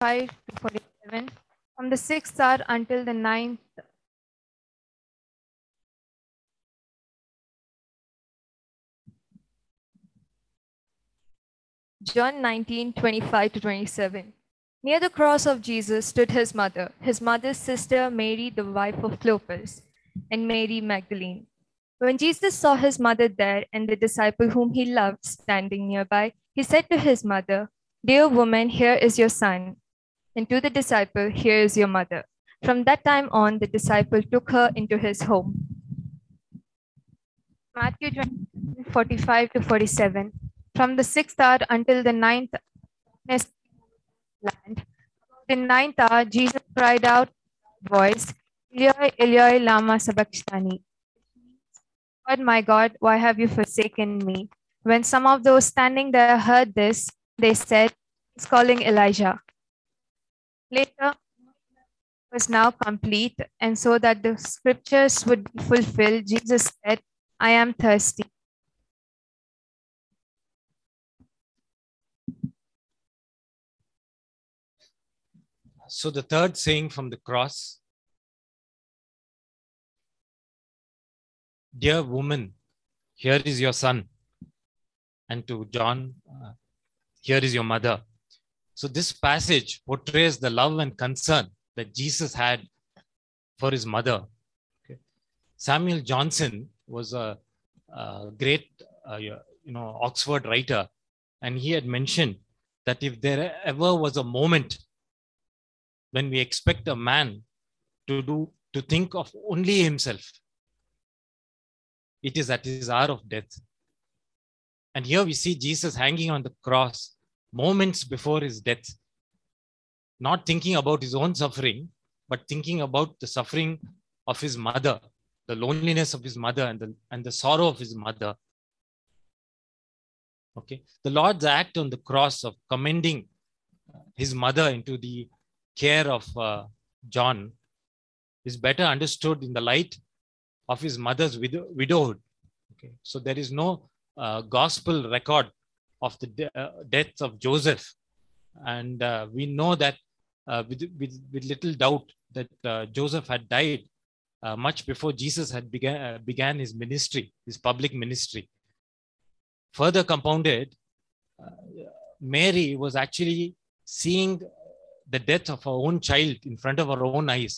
5 to 47. From the sixth hour until the ninth. John 19, 25 to 27. Near the cross of Jesus stood his mother, his mother's sister Mary, the wife of Clopas, and Mary Magdalene. When Jesus saw his mother there and the disciple whom he loved standing nearby, he said to his mother, Dear woman, here is your son. And to the disciple, Here is your mother. From that time on, the disciple took her into his home. Matthew 20, 45 to 47. From the sixth hour until the ninth land. The ninth hour, Jesus cried out, voice, Eloi, Eloi, lama sabachthani. God, my God, why have you forsaken me? When some of those standing there heard this, they said, He's calling Elijah. Later, was now complete, and so that the scriptures would be fulfilled, Jesus said, I am thirsty. So, the third saying from the cross Dear woman, here is your son. And to John, uh, here is your mother. So, this passage portrays the love and concern that Jesus had for his mother. Okay. Samuel Johnson was a, a great, uh, you know, Oxford writer, and he had mentioned that if there ever was a moment when we expect a man to do to think of only himself it is at his hour of death. And here we see Jesus hanging on the cross moments before his death, not thinking about his own suffering, but thinking about the suffering of his mother, the loneliness of his mother, and the, and the sorrow of his mother. Okay, the Lord's act on the cross of commending his mother into the care of uh, John is better understood in the light of his mother's widow- widowhood. Okay, so there is no uh, gospel record of the de- uh, death of Joseph, and uh, we know that uh, with, with, with little doubt that uh, Joseph had died uh, much before Jesus had began began his ministry, his public ministry. Further compounded, Mary was actually seeing the death of her own child in front of her own eyes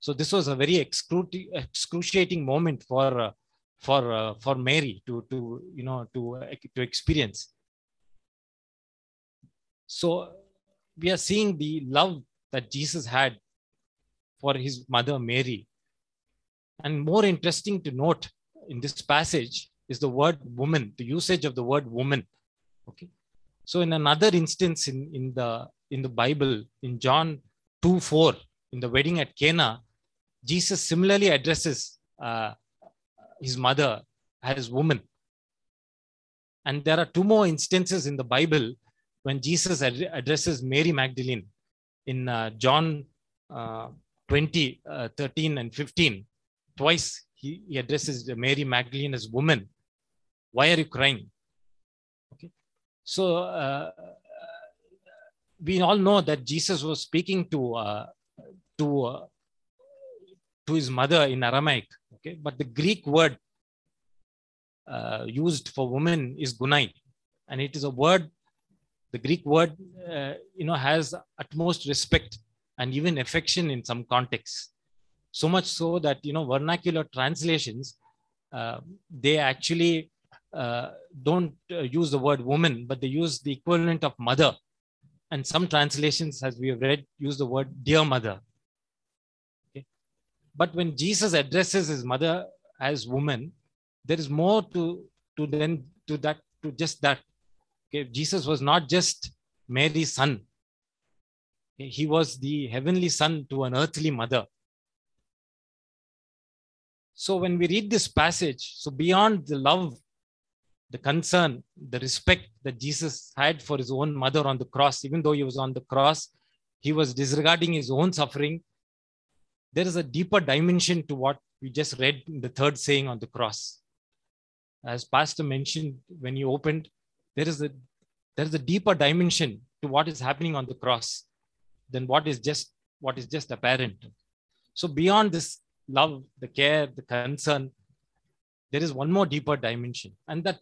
so this was a very excruciating moment for uh, for uh, for Mary to to you know to uh, to experience. So we are seeing the love that Jesus had for his mother Mary. And more interesting to note in this passage is the word woman, the usage of the word woman. Okay. So in another instance in, in the in the Bible, in John 2 4, in the wedding at Cana, Jesus similarly addresses uh, his mother as woman. And there are two more instances in the Bible when Jesus ad- addresses Mary Magdalene in uh, John uh, 20, uh, 13, and 15. Twice he, he addresses Mary Magdalene as woman. Why are you crying? Okay. So uh, we all know that Jesus was speaking to uh, to to his mother in Aramaic. Okay, but the Greek word uh, used for woman is gunai, and it is a word. The Greek word, uh, you know, has utmost respect and even affection in some contexts. So much so that you know vernacular translations uh, they actually uh, don't uh, use the word woman, but they use the equivalent of mother. And some translations, as we have read, use the word dear mother. But when Jesus addresses his mother as woman, there is more to, to then to that to just that. Okay, Jesus was not just Mary's son. He was the heavenly son to an earthly mother. So when we read this passage, so beyond the love, the concern, the respect that Jesus had for his own mother on the cross, even though he was on the cross, he was disregarding his own suffering there is a deeper dimension to what we just read in the third saying on the cross. As Pastor mentioned when he opened, there is a there is a deeper dimension to what is happening on the cross. than what is just what is just apparent. So beyond this love, the care, the concern, there is one more deeper dimension. And that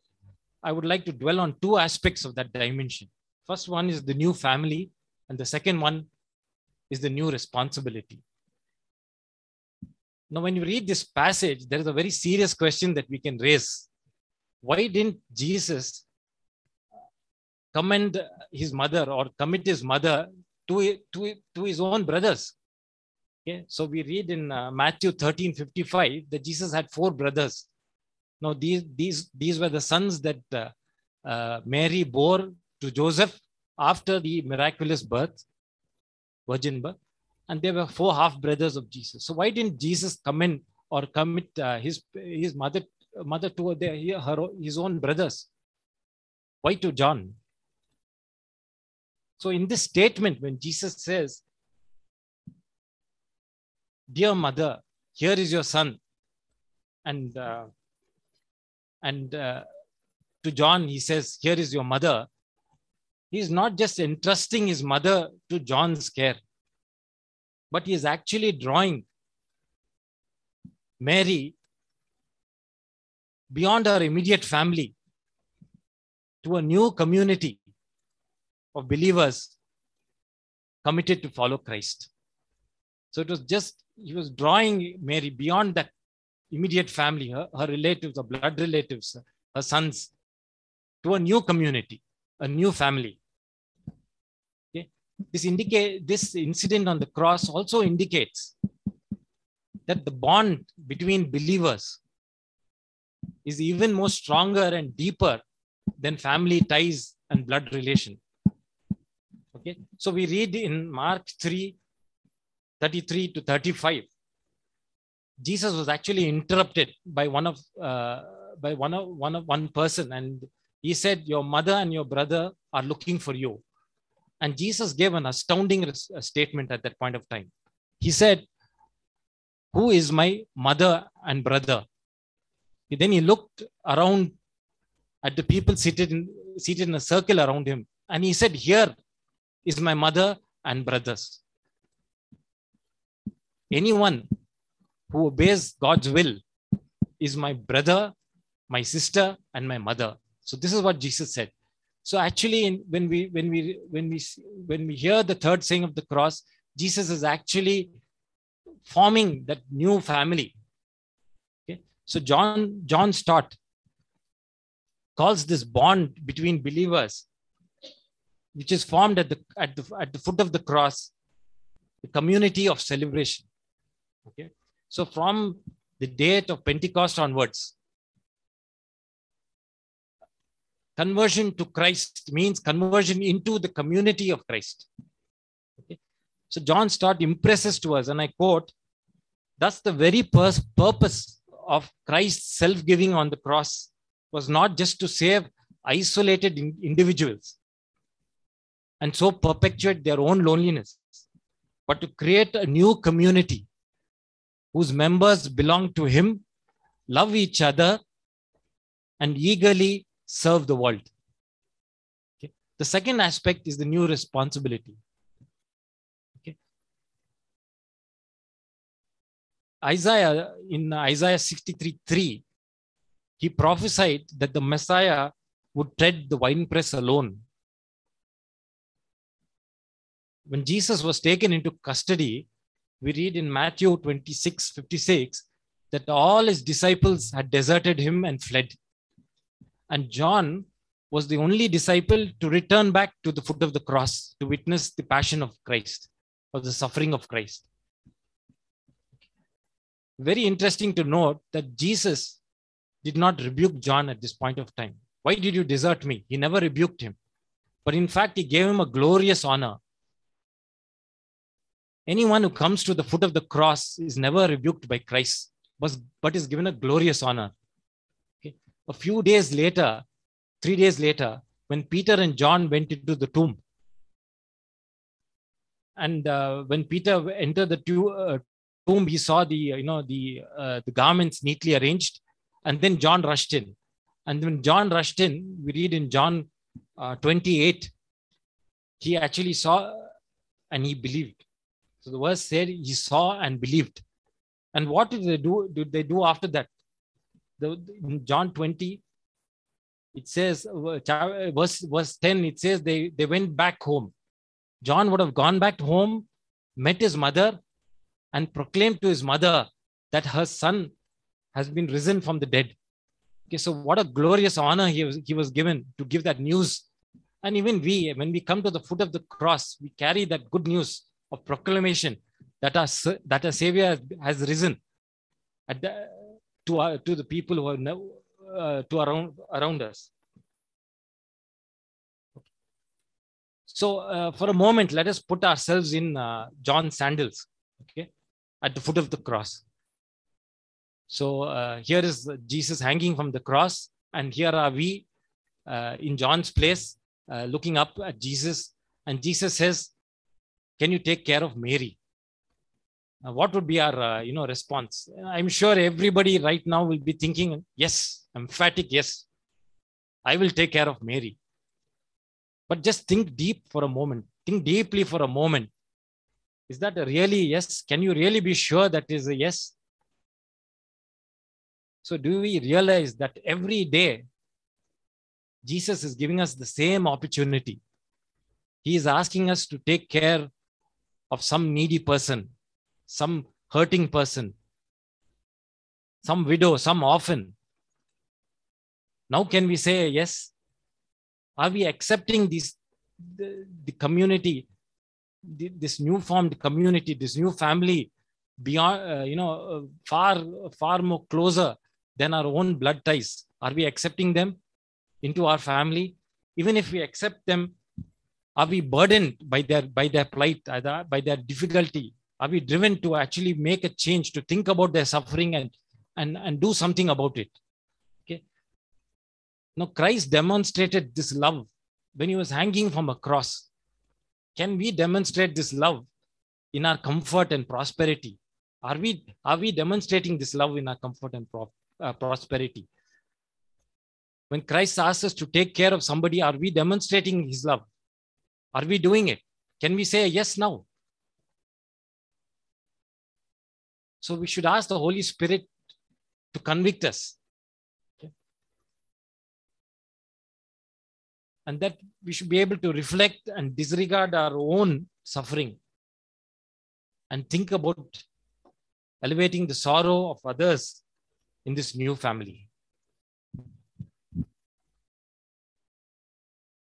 I would like to dwell on two aspects of that dimension. First one is the new family, and the second one is the new responsibility. Now, when you read this passage, there is a very serious question that we can raise. Why didn't Jesus commend his mother or commit his mother to, to, to his own brothers? Okay, so we read in uh, Matthew 13 55 that Jesus had four brothers. Now, these, these, these were the sons that uh, uh, Mary bore to Joseph after the miraculous birth, virgin birth and there were four half brothers of Jesus. So why didn't Jesus come in or commit uh, his his mother mother to their, her his own brothers? Why to John? So in this statement, when Jesus says, "Dear mother, here is your son," and uh, and uh, to John he says, "Here is your mother." He's not just entrusting his mother to John's care but he is actually drawing Mary beyond her immediate family to a new community of believers committed to follow Christ. So it was just, he was drawing Mary beyond that immediate family, her, her relatives, her blood relatives, her sons, to a new community, a new family Okay? this indicate this incident on the cross also indicates that the bond between believers is even more stronger and deeper than family ties and blood relation okay so we read in mark 3 33 to 35 jesus was actually interrupted by one of uh, by one of one of one person and he said your mother and your brother are looking for you and Jesus gave an astounding uh, statement at that point of time. He said, Who is my mother and brother? Then he looked around at the people seated in, seated in a circle around him. And he said, Here is my mother and brothers. Anyone who obeys God's will is my brother, my sister, and my mother. So this is what Jesus said. So actually, in, when we when we when we when we hear the third saying of the cross, Jesus is actually forming that new family. Okay, so John John Stott calls this bond between believers, which is formed at the at the at the foot of the cross, the community of celebration. Okay, so from the date of Pentecost onwards, conversion to Christ means conversion into the community of Christ. Okay? So John Stott impresses to us, and I quote, thus the very pur- purpose of Christ's self-giving on the cross was not just to save isolated in- individuals and so perpetuate their own loneliness, but to create a new community whose members belong to him, love each other, and eagerly serve the world. Okay. The second aspect is the new responsibility. Isaiah, in Isaiah 63 3, he prophesied that the Messiah would tread the winepress alone. When Jesus was taken into custody, we read in Matthew 26 56 that all his disciples had deserted him and fled. And John was the only disciple to return back to the foot of the cross to witness the passion of Christ or the suffering of Christ. Very interesting to note that Jesus did not rebuke John at this point of time. Why did you desert me? He never rebuked him. But in fact, he gave him a glorious honor. Anyone who comes to the foot of the cross is never rebuked by Christ, but is given a glorious honor a few days later, three days later, when Peter and John went into the tomb, and uh, when Peter entered the uh, tomb, he saw the you know the uh, the garments neatly arranged, and then John rushed in. And when John rushed in, we read in John uh, 28, he actually saw and he believed. So the verse said he saw and believed. And what did they do? Did they do after that? The, in John 20, it says, uh, cha- verse, verse 10, it says they, they went back home. John would have gone back home, met his mother, and proclaimed to his mother that her son has been risen from the dead. Okay, so what a glorious honor he was, he was given to give that news. And even we, when we come to the foot of the cross, we carry that good news of proclamation that our, that our Savior has risen the, to, our, to the people who are now, uh, to around, around us. So, uh, for a moment, let us put ourselves in uh, John's sandals, okay, at the foot of the cross. So, uh, here is Jesus hanging from the cross, and here are we uh, in John's place, uh, looking up at Jesus, and Jesus says, "Can you take care of Mary?" Uh, what would be our, uh, you know, response? I'm sure everybody right now will be thinking, "Yes, emphatic yes, I will take care of Mary." But just think deep for a moment. Think deeply for a moment. Is that a really yes? Can you really be sure that is a yes? So, do we realize that every day Jesus is giving us the same opportunity? He is asking us to take care of some needy person, some hurting person, some widow, some orphan. Now, can we say yes? Are we accepting this, the, the community, the, this new formed community, this new family beyond, uh, you know, uh, far, far more closer than our own blood ties? Are we accepting them into our family? Even if we accept them, are we burdened by their by their plight, by their difficulty? Are we driven to actually make a change, to think about their suffering and and and do something about it? Okay. Now Christ demonstrated this love when he was hanging from a cross. Can we demonstrate this love in our comfort and prosperity? Are we are we demonstrating this love in our comfort and pro- uh, prosperity? When Christ asks us to take care of somebody, are we demonstrating his love? Are we doing it? Can we say yes now? So we should ask the Holy Spirit to convict us. And that we should be able to reflect and disregard our own suffering and think about elevating the sorrow of others in this new family.